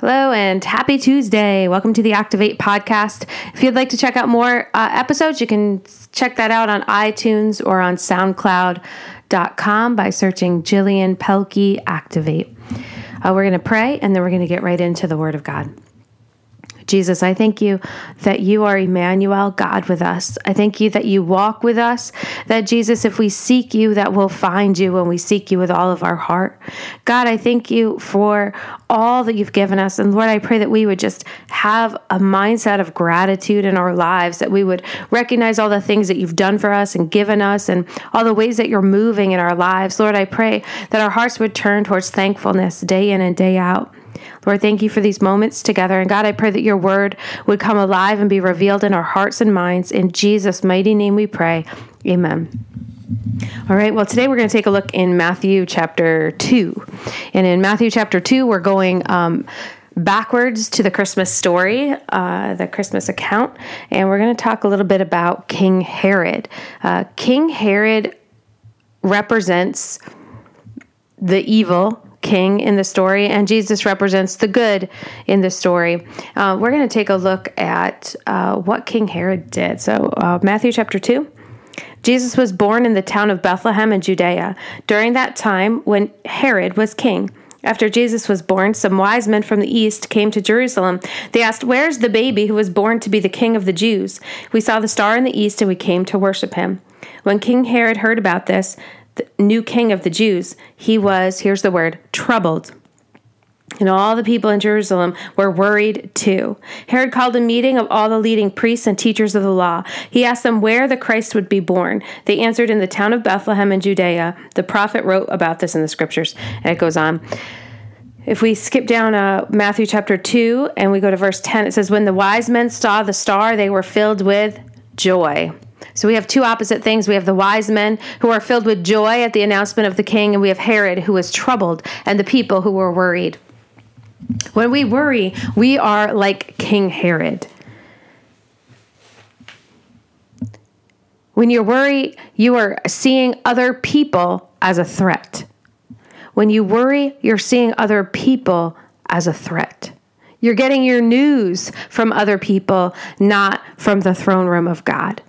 Hello and happy Tuesday. Welcome to the Activate podcast. If you'd like to check out more uh, episodes, you can check that out on iTunes or on SoundCloud.com by searching Jillian Pelkey Activate. Uh, we're going to pray and then we're going to get right into the Word of God. Jesus, I thank you that you are Emmanuel, God with us. I thank you that you walk with us, that Jesus, if we seek you, that we'll find you when we seek you with all of our heart. God, I thank you for all that you've given us. And Lord, I pray that we would just have a mindset of gratitude in our lives, that we would recognize all the things that you've done for us and given us and all the ways that you're moving in our lives. Lord, I pray that our hearts would turn towards thankfulness day in and day out. Lord, thank you for these moments together. And God, I pray that your word would come alive and be revealed in our hearts and minds. In Jesus' mighty name we pray. Amen. All right, well, today we're going to take a look in Matthew chapter 2. And in Matthew chapter 2, we're going. Um, backwards to the Christmas story, uh, the Christmas account, and we're going to talk a little bit about King Herod. Uh, King Herod represents the evil king in the story, and Jesus represents the good in the story. Uh, we're going to take a look at uh, what King Herod did. So, uh, Matthew chapter 2. Jesus was born in the town of Bethlehem in Judea during that time when Herod was king. After Jesus was born, some wise men from the east came to Jerusalem. They asked, Where's the baby who was born to be the king of the Jews? We saw the star in the east and we came to worship him. When King Herod heard about this, new king of the Jews, he was, here's the word, troubled. And all the people in Jerusalem were worried too. Herod called a meeting of all the leading priests and teachers of the law. He asked them where the Christ would be born. They answered in the town of Bethlehem in Judea. The prophet wrote about this in the scriptures. And it goes on. If we skip down uh, Matthew chapter 2 and we go to verse 10, it says, When the wise men saw the star, they were filled with joy. So we have two opposite things. We have the wise men who are filled with joy at the announcement of the king, and we have Herod who is troubled and the people who were worried. When we worry, we are like King Herod. When you worry, you are seeing other people as a threat. When you worry, you're seeing other people as a threat. You're getting your news from other people, not from the throne room of God.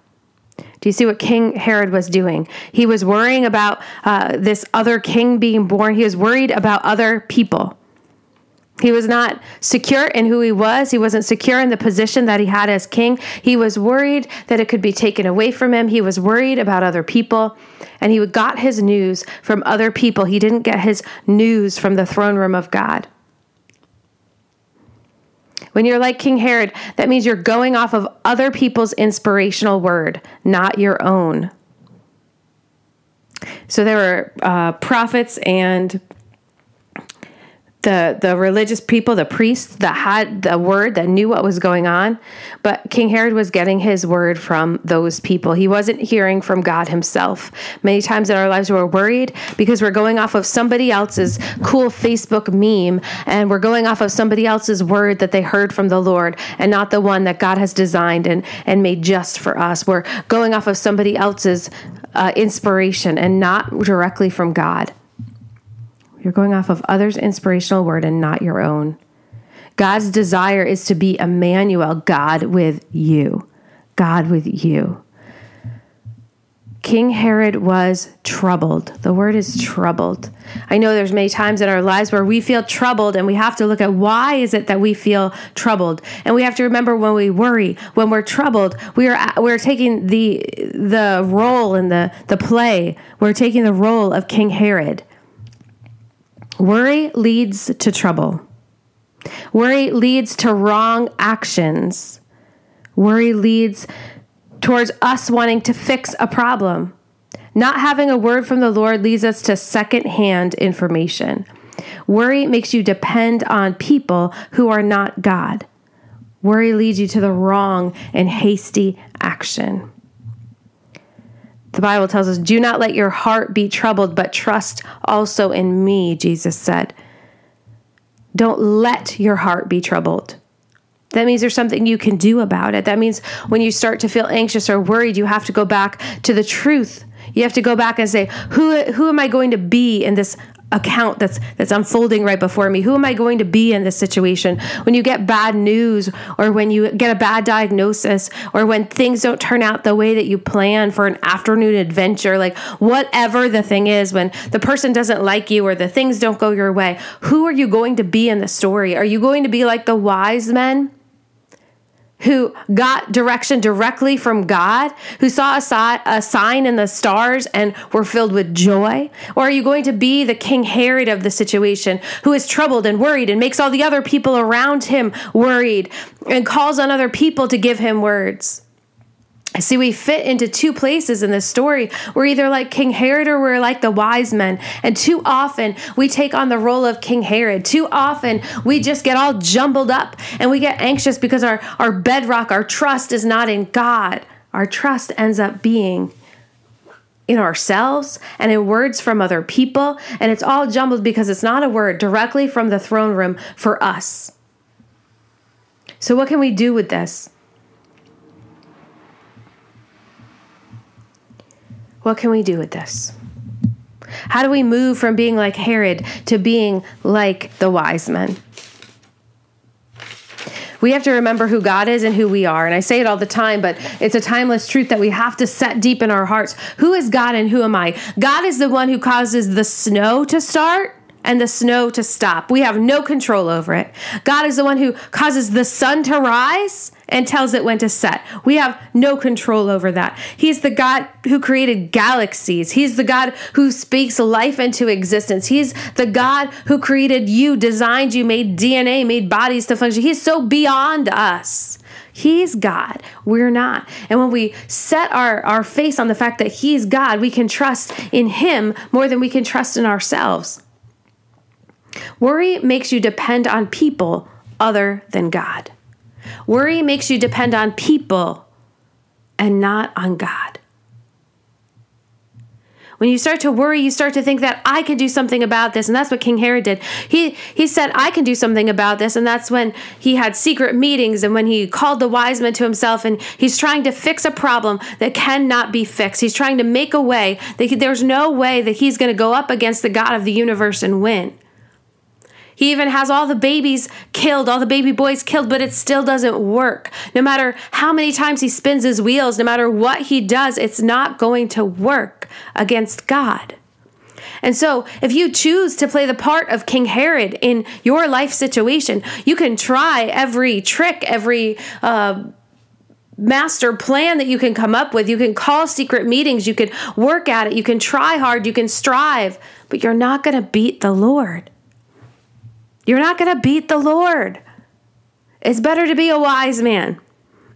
Do you see what King Herod was doing? He was worrying about uh, this other king being born. He was worried about other people. He was not secure in who he was. He wasn't secure in the position that he had as king. He was worried that it could be taken away from him. He was worried about other people. And he got his news from other people. He didn't get his news from the throne room of God. When you're like King Herod, that means you're going off of other people's inspirational word, not your own. So there were uh, prophets and the the religious people, the priests that had the word that knew what was going on, but King Herod was getting his word from those people. He wasn't hearing from God himself. Many times in our lives we're worried because we're going off of somebody else's cool Facebook meme and we're going off of somebody else's word that they heard from the Lord and not the one that God has designed and and made just for us. We're going off of somebody else's uh, inspiration and not directly from God. You're going off of others' inspirational word and not your own. God's desire is to be Emmanuel, God with you. God with you. King Herod was troubled. The word is troubled. I know there's many times in our lives where we feel troubled and we have to look at why is it that we feel troubled? And we have to remember when we worry, when we're troubled, we are we're taking the the role in the the play. We're taking the role of King Herod. Worry leads to trouble. Worry leads to wrong actions. Worry leads towards us wanting to fix a problem. Not having a word from the Lord leads us to secondhand information. Worry makes you depend on people who are not God. Worry leads you to the wrong and hasty action. The Bible tells us, Do not let your heart be troubled, but trust also in me, Jesus said. Don't let your heart be troubled. That means there's something you can do about it. That means when you start to feel anxious or worried, you have to go back to the truth. You have to go back and say, Who, who am I going to be in this account that's that's unfolding right before me. Who am i going to be in this situation? When you get bad news or when you get a bad diagnosis or when things don't turn out the way that you plan for an afternoon adventure like whatever the thing is when the person doesn't like you or the things don't go your way who are you going to be in the story? Are you going to be like the wise men who got direction directly from God, who saw a, si- a, sign in the stars and were filled with joy? Or are you going to be the King Herod of the situation, who is troubled and worried and makes all the other people around him worried and calls on other people to give him words? See, we fit into two places in this story. We're either like King Herod or we're like the wise men. And too often we take on the role of King Herod. Too often we just get all jumbled up and we get anxious because our, our bedrock, our trust is not in God. Our trust ends up being in ourselves and in words from other people. And it's all jumbled because it's not a word directly from the throne room for us. So, what can we do with this? What can we do with this? How do we move from being like Herod to being like the wise men? We have to remember who God is and who we are. And I say it all the time, but it's a timeless truth that we have to set deep in our hearts. Who is God and who am I? God is the one who causes the snow to start and the snow to stop. We have no control over it. God is the one who causes the sun to rise and tells it when to set. We have no control over that. He's the God who created galaxies. He's the God who speaks life into existence. He's the God who created you, designed you, made DNA, made bodies to function. He's so beyond us. He's God. We're not. And when we set our, our face on the fact that He's God, we can trust in Him more than we can trust in ourselves. Worry makes you depend on people other than God. Worry makes you depend on people and not on God. When you start to worry, you start to think that I can do something about this. And that's what King Herod did. He he said, I can do something about this. And that's when he had secret meetings and when he called the wise men to himself and he's trying to fix a problem that cannot be fixed. He's trying to make a way that he, there's no way that he's going to go up against the God of the universe and win. He even has all the babies killed, all the baby boys killed, but it still doesn't work. No matter how many times he spins his wheels, no matter what he does, it's not going to work against God. And so, if you choose to play the part of King Herod in your life situation, you can try every trick, every uh, master plan that you can come up with. You can call secret meetings, you can work at it, you can try hard, you can strive, but you're not going to beat the Lord. You're not going to beat the Lord. It's better to be a wise man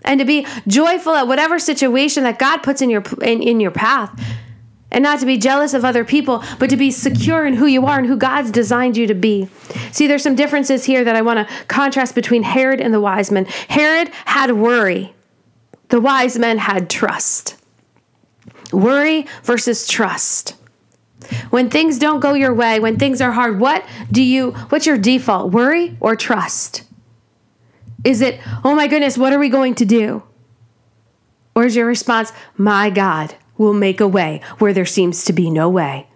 and to be joyful at whatever situation that God puts in your in, in your path. And not to be jealous of other people, but to be secure in who you are and who God's designed you to be. See, there's some differences here that I want to contrast between Herod and the wise men. Herod had worry, the wise men had trust. Worry versus trust. When things don't go your way, when things are hard, what do you what's your default? Worry or trust? Is it, "Oh my goodness, what are we going to do?" Or is your response, "My God will make a way where there seems to be no way."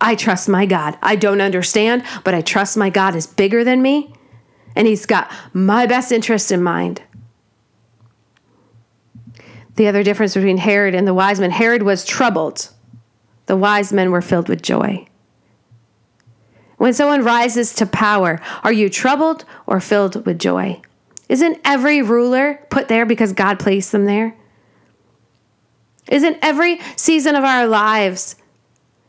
I trust my God. I don't understand, but I trust my God is bigger than me and he's got my best interest in mind. The other difference between Herod and the wise men Herod was troubled. The wise men were filled with joy. When someone rises to power, are you troubled or filled with joy? Isn't every ruler put there because God placed them there? Isn't every season of our lives,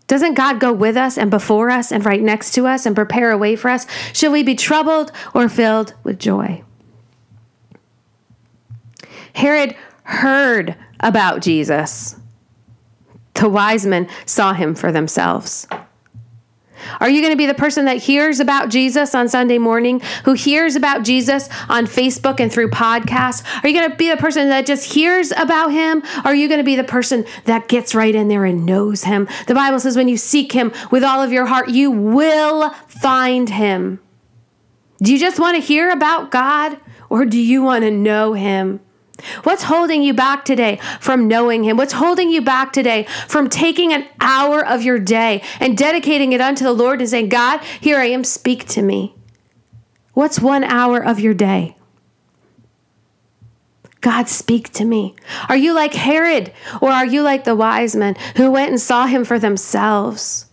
doesn't God go with us and before us and right next to us and prepare a way for us? Should we be troubled or filled with joy? Herod heard about Jesus the wise men saw him for themselves. Are you going to be the person that hears about Jesus on Sunday morning, who hears about Jesus on Facebook and through podcasts? Are you going to be the person that just hears about him? Are you going to be the person that gets right in there and knows him? The Bible says when you seek him with all of your heart, you will find him. Do you just want to hear about God or do you want to know him? What's holding you back today from knowing Him? What's holding you back today from taking an hour of your day and dedicating it unto the Lord and saying, God, here I am, speak to me? What's one hour of your day? God, speak to me. Are you like Herod or are you like the wise men who went and saw him for themselves?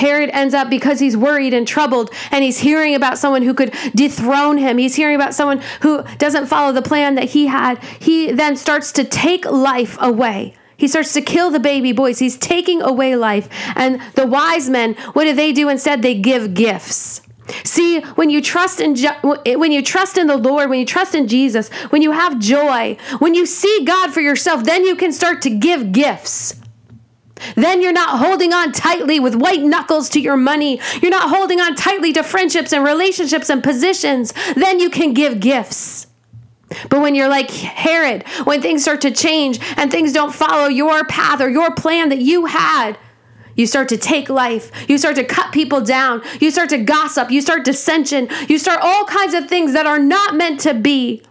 Herod ends up because he's worried and troubled and he's hearing about someone who could dethrone him. He's hearing about someone who doesn't follow the plan that he had. He then starts to take life away. He starts to kill the baby boys. He's taking away life. And the wise men, what do they do instead? They give gifts. See, when you trust in when you trust in the Lord, when you trust in Jesus, when you have joy, when you see God for yourself, then you can start to give gifts. Then you're not holding on tightly with white knuckles to your money. You're not holding on tightly to friendships and relationships and positions. Then you can give gifts. But when you're like Herod, when things start to change and things don't follow your path or your plan that you had, you start to take life. You start to cut people down. You start to gossip. You start dissension. You start all kinds of things that are not meant to be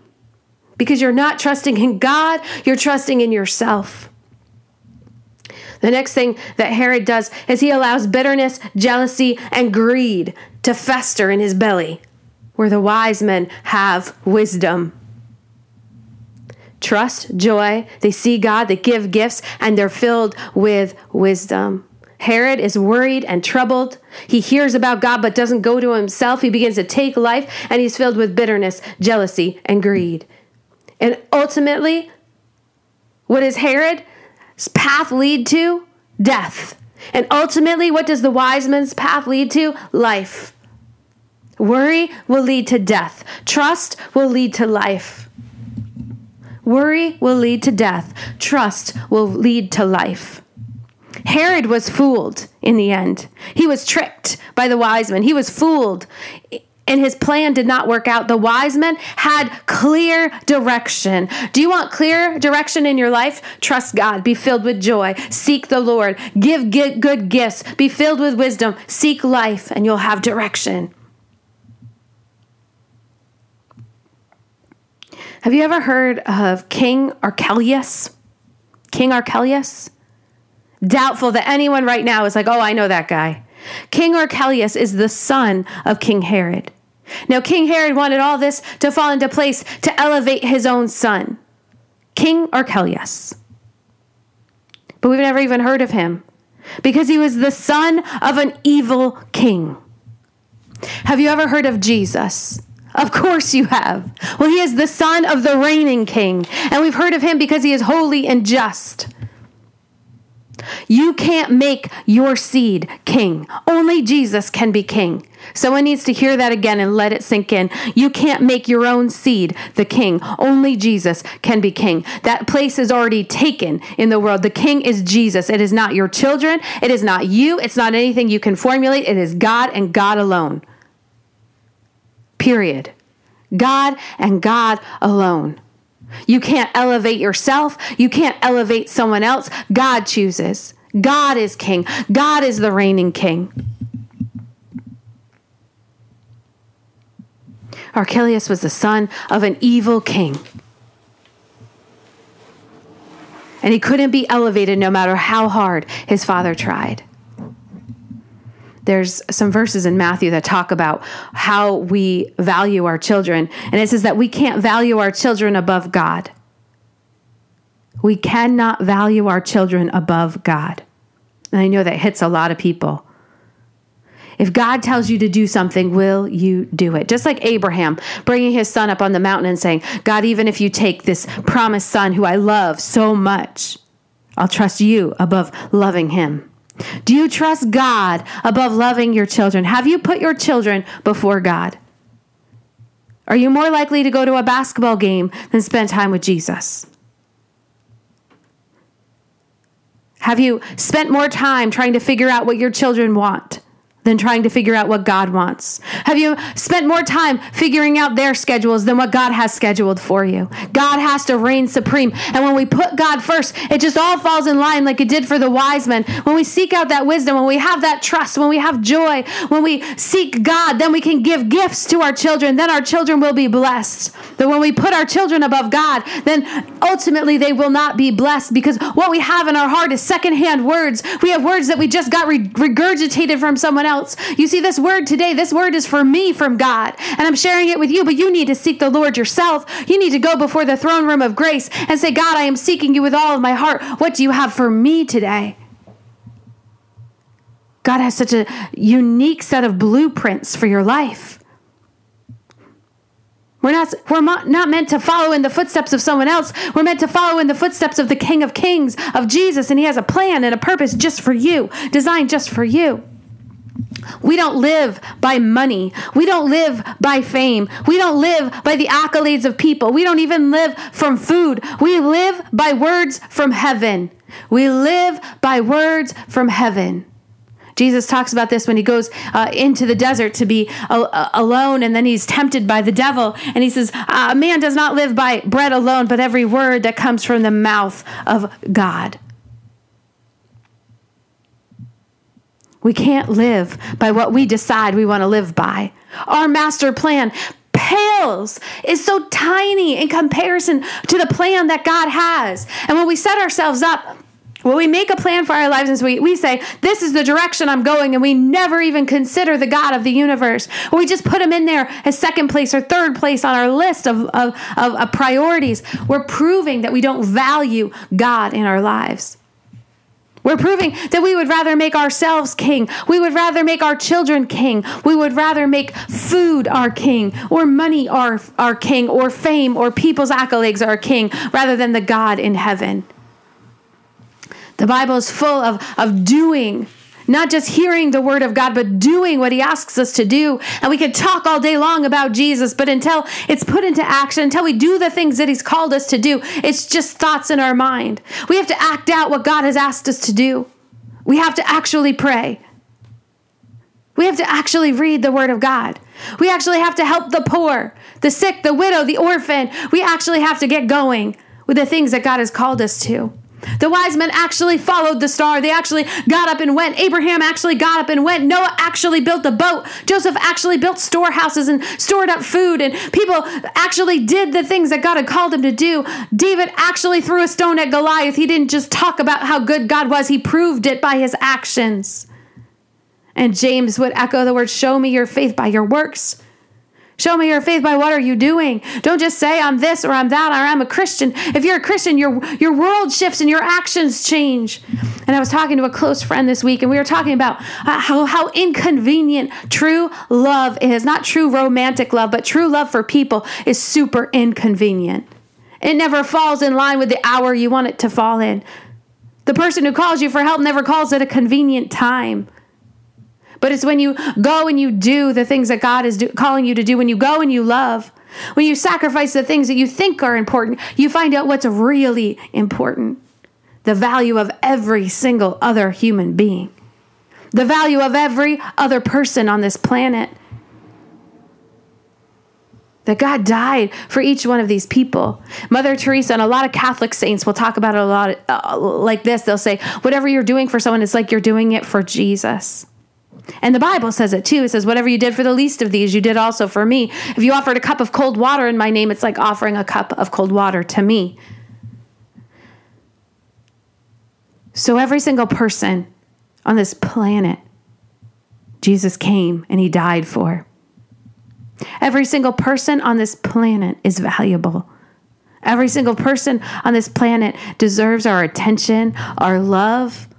because you're not trusting in God, you're trusting in yourself. The next thing that Herod does is he allows bitterness, jealousy, and greed to fester in his belly, where the wise men have wisdom. Trust, joy, they see God, they give gifts, and they're filled with wisdom. Herod is worried and troubled. He hears about God but doesn't go to himself. He begins to take life and he's filled with bitterness, jealousy, and greed. And ultimately, what is does Herod's path lead to? Death. And ultimately, what does the wise man's path lead to? Life. Worry will lead to death. Trust will lead to life. Worry will lead to death. Trust will lead to life. Herod was fooled in the end. He was tricked by the wise men. He was fooled, and his plan did not work out. The wise men had clear direction. Do you want clear direction in your life? Trust God. Be filled with joy. Seek the Lord. Give good gifts. Be filled with wisdom. Seek life, and you'll have direction. Have you ever heard of King Archelaus? King Archelaus? Doubtful that anyone right now is like, oh, I know that guy. King Archelaus is the son of King Herod. Now, King Herod wanted all this to fall into place to elevate his own son, King Archelaus. But we've never even heard of him because he was the son of an evil king. Have you ever heard of Jesus? Of course you have. Well, he is the son of the reigning king, and we've heard of him because he is holy and just. You can't make your seed king. Only Jesus can be king. Someone needs to hear that again and let it sink in. You can't make your own seed the king. Only Jesus can be king. That place is already taken in the world. The king is Jesus. It is not your children. It is not you. It's not anything you can formulate. It is God and God alone. Period. God and God alone. You can't elevate yourself. You can't elevate someone else. God chooses. God is king. God is the reigning king. Archelaus was the son of an evil king. And he couldn't be elevated no matter how hard his father tried there's some verses in Matthew that talk about how we value our children. And it says that we can't value our children above God. We cannot value our children above God. And I know that hits a lot of people. If God tells you to do something, will you do it? Just like Abraham bringing his son up on the mountain and saying, God, even if you take this promised son who I love so much, I'll trust you above loving him. Do you trust God above loving your children? Have you put your children before God? Are you more likely to go to a basketball game than spend time with Jesus? Have you spent more time trying to figure out what your children want than trying to figure out what God wants? Have you spent more time figuring out their schedules than what God has scheduled for you? God has to reign supreme. And when we put God first, it just all falls in line like it did for the wise men. When we seek out that wisdom, when we have that trust, when we have joy, when we seek God, then we can give gifts to our children. Then our children will be blessed. But when we put our children above God, then ultimately they will not be blessed because what we have in our heart is secondhand words. We have words that we just got regurgitated from someone else. You see, this word today, this word is for me from God, and I'm sharing it with you, but you need to seek the Lord yourself. You need to go before the throne room of grace and say, God, I am seeking you with all of my heart. What do you have for me today? God has such a unique set of blueprints for your life. We're not, we're not meant to follow in the footsteps of someone else. We're meant to follow in the footsteps of the King of Kings, of Jesus, and He has a plan and a purpose just for you, designed just for you. We don't live by money. We don't live by fame. We don't live by the accolades of people. We don't even live from food. We live by words from heaven. We live by words from heaven. Jesus talks about this when he goes uh, into the desert to be uh, alone, and then he's tempted by the devil. And he says, A man does not live by bread alone, but every word that comes from the mouth of God. We can't live by what we decide we want to live by. Our master plan pales, is so tiny in comparison to the plan that God has. And when we set ourselves up when we make a plan for our lives and we, we say, This is the direction I'm going, and we never even consider the God of the universe, we just put him in there as second place or third place on our list of, of, of, of priorities, we're proving that we don't value God in our lives. We're proving that we would rather make ourselves king. We would rather make our children king. We would rather make food our king, or money our, our king, or fame, or people's accolades our king, rather than the God in heaven. The Bible is full of, of doing, not just hearing the word of God, but doing what he asks us to do. And we could talk all day long about Jesus, but until it's put into action, until we do the things that he's called us to do, it's just thoughts in our mind. We have to act out what God has asked us to do. We have to actually pray. We have to actually read the word of God. We actually have to help the poor, the sick, the widow, the orphan. We actually have to get going with the things that God has called us to. The wise men actually followed the star. They actually got up and went. Abraham actually got up and went. Noah actually built a boat. Joseph actually built storehouses and stored up food. And people actually did the things that God had called them to do. David actually threw a stone at Goliath. He didn't just talk about how good God was, he proved it by his actions. And James would echo the word, Show me your faith by your works. Show me your faith by what are you doing? Don't just say I'm this or I'm that or I'm a Christian. If you're a Christian, your your world shifts and your actions change. And I was talking to a close friend this week and we were talking about uh, how how inconvenient true love is. Not true romantic love, but true love for people is super inconvenient. It never falls in line with the hour you want it to fall in. The person who calls you for help never calls at a convenient time. But it's when you go and you do the things that God is do- calling you to do, when you go and you love, when you sacrifice the things that you think are important, you find out what's really important the value of every single other human being, the value of every other person on this planet. That God died for each one of these people. Mother Teresa and a lot of Catholic saints will talk about it a lot uh, like this. They'll say, whatever you're doing for someone, it's like you're doing it for Jesus. And the Bible says it too. It says, Whatever you did for the least of these, you did also for me. If you offered a cup of cold water in my name, it's like offering a cup of cold water to me. So every single person on this planet, Jesus came and he died for. Every single person on this planet is valuable. Every single person on this planet deserves our attention, our love,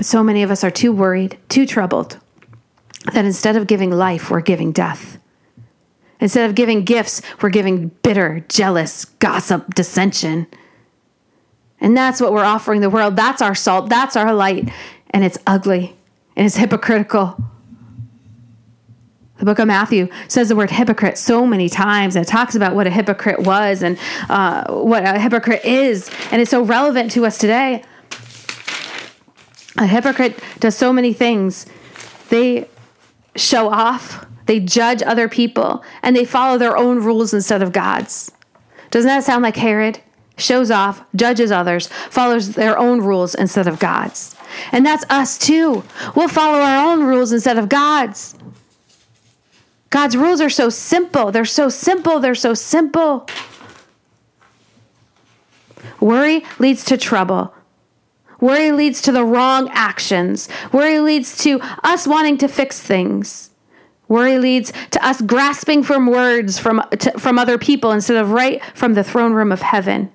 But so many of us are too worried, too troubled, that instead of giving life, we're giving death. Instead of giving gifts, we're giving bitter, jealous, gossip, dissension. And that's what we're offering the world. That's our salt, that's our light. And it's ugly and it's hypocritical. The book of Matthew says the word hypocrite so many times and it talks about what a hypocrite was and uh, what a hypocrite is. And it's so relevant to us today. A hypocrite does so many things. They show off, they judge other people, and they follow their own rules instead of God's. Doesn't that sound like Herod? Shows off, judges others, follows their own rules instead of God's. And that's us too. We'll follow our own rules instead of God's. God's rules are so simple. They're so simple. They're so simple. Worry leads to trouble. Worry leads to the wrong actions. Worry leads to us wanting to fix things. Worry leads to us grasping from words from, to, from other people instead of right from the throne room of heaven.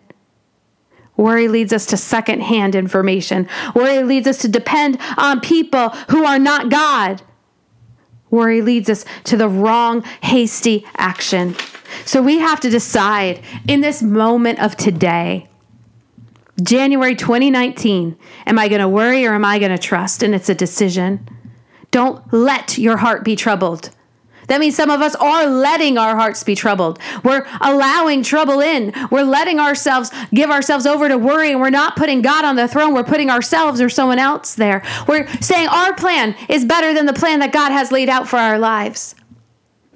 Worry leads us to secondhand information. Worry leads us to depend on people who are not God. Worry leads us to the wrong, hasty action. So we have to decide in this moment of today January 2019. Am I going to worry or am I going to trust? And it's a decision. Don't let your heart be troubled. That means some of us are letting our hearts be troubled. We're allowing trouble in. We're letting ourselves give ourselves over to worry and we're not putting God on the throne. We're putting ourselves or someone else there. We're saying our plan is better than the plan that God has laid out for our lives.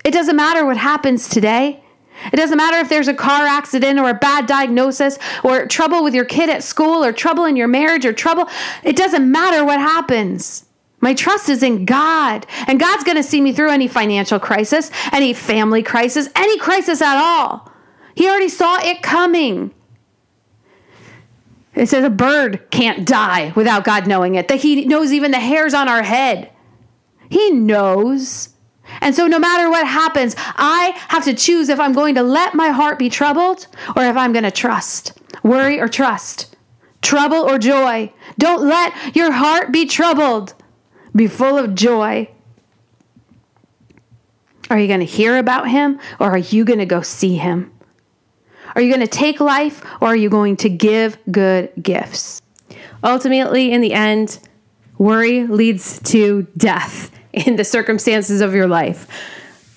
It doesn't matter what happens today. It doesn't matter if there's a car accident or a bad diagnosis or trouble with your kid at school or trouble in your marriage or trouble. It doesn't matter what happens. My trust is in God. And God's going to see me through any financial crisis, any family crisis, any crisis at all. He already saw it coming. It says a bird can't die without God knowing it, that He knows even the hairs on our head. He knows. And so, no matter what happens, I have to choose if I'm going to let my heart be troubled or if I'm going to trust. Worry or trust. Trouble or joy. Don't let your heart be troubled. Be full of joy. Are you going to hear about him or are you going to go see him? Are you going to take life or are you going to give good gifts? Ultimately, in the end, worry leads to death in the circumstances of your life.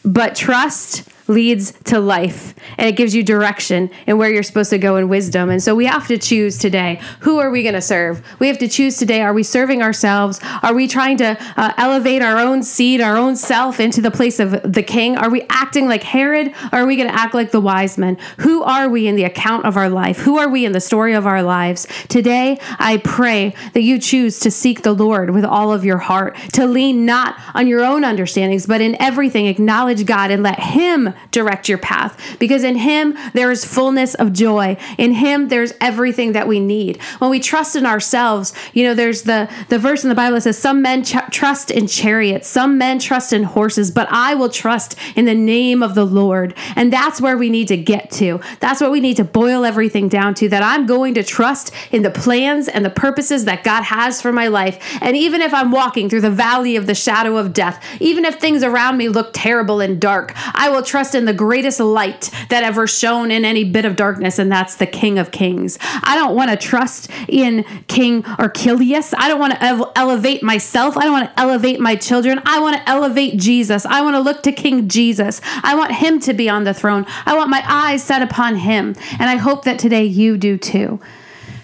But trust leads to life and it gives you direction and where you're supposed to go in wisdom. And so we have to choose today who are we going to serve? We have to choose today are we serving ourselves? Are we trying to uh, elevate our own seed, our own self into the place of the king? Are we acting like Herod are we going to act like the wise men? Who are we in the account of our life? Who are we in the story of our lives? Today, I pray that you choose to seek the Lord with all of your heart, to lean not on your own understandings, but in everything acknowledge God and let Him direct your path because in Him there is fullness of joy. In Him there's everything that we need. When we trust in ourselves, you know, there's the, the verse in the Bible that says, Some men ch- trust in chariots, some men trust in horses, but I will trust in the name of the Lord. And that's where we need to get to. That's what we need to boil everything down to that I'm going to trust in the plans and the purposes that God has for my life. And even if I'm walking through the valley of the shadow of death, even if things around me look terrible and dark, I will trust trust in the greatest light that ever shone in any bit of darkness, and that's the King of Kings. I don't want to trust in King Archelaus. I don't want to ev- elevate myself. I don't want to elevate my children. I want to elevate Jesus. I want to look to King Jesus. I want him to be on the throne. I want my eyes set upon him. And I hope that today you do too.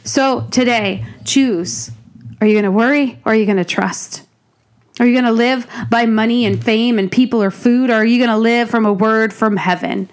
So today, choose. Are you going to worry or are you going to trust? Are you going to live by money and fame and people or food, or are you going to live from a word from heaven?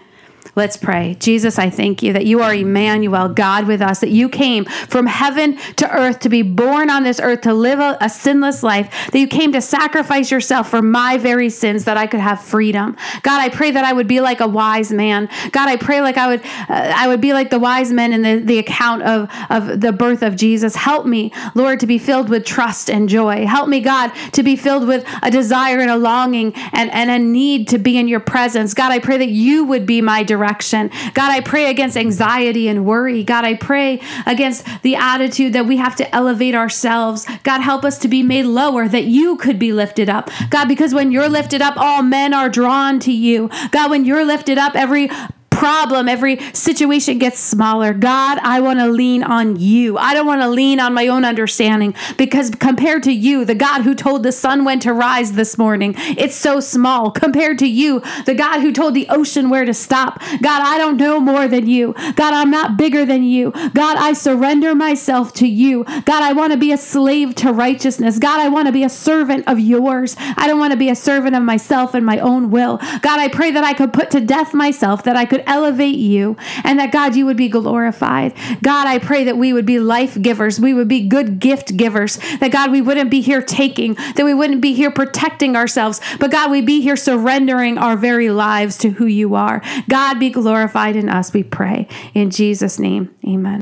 Let's pray. Jesus, I thank you that you are Emmanuel, God with us, that you came from heaven to earth to be born on this earth, to live a, a, sinless life, that you came to sacrifice yourself for my very sins, that I could have freedom. God, I pray that I would be like a wise man. God, I pray like I would, uh, I would be like the wise men in the, the account of, of the birth of Jesus. Help me, Lord, to be filled with trust and joy. Help me, God, to be filled with a desire and a longing and, and a need to be in your presence. God, I pray that you would be my direction direction. God, I pray against anxiety and worry. God, I pray against the attitude that we have to elevate ourselves. God, help us to be made lower that you could be lifted up. God, because when you're lifted up, all men are drawn to you. God, when you're lifted up, every problem, every situation gets smaller. God, I want to lean on you. I don't want to lean on my own understanding because compared to you, the God who told the sun when to rise this morning, it's so small. Compared to you, the God who told the ocean where to stop, God, I don't know more than you. God, I'm not bigger than you. God, I surrender myself to you. God, I want to be a slave to righteousness. God, I want to be a servant of yours. I don't want to be a servant of myself and my own will. God, I pray that I could put to death myself, that I could elevate you, and that God, you would be glorified. God, I pray that we would be life givers. We would be good gift givers. That God, we wouldn't be here taking, that we wouldn't be here protecting ourselves, but God, we'd be here surrendering our very lives to who you are. God, be glorified in us, we pray. In Jesus' name, amen.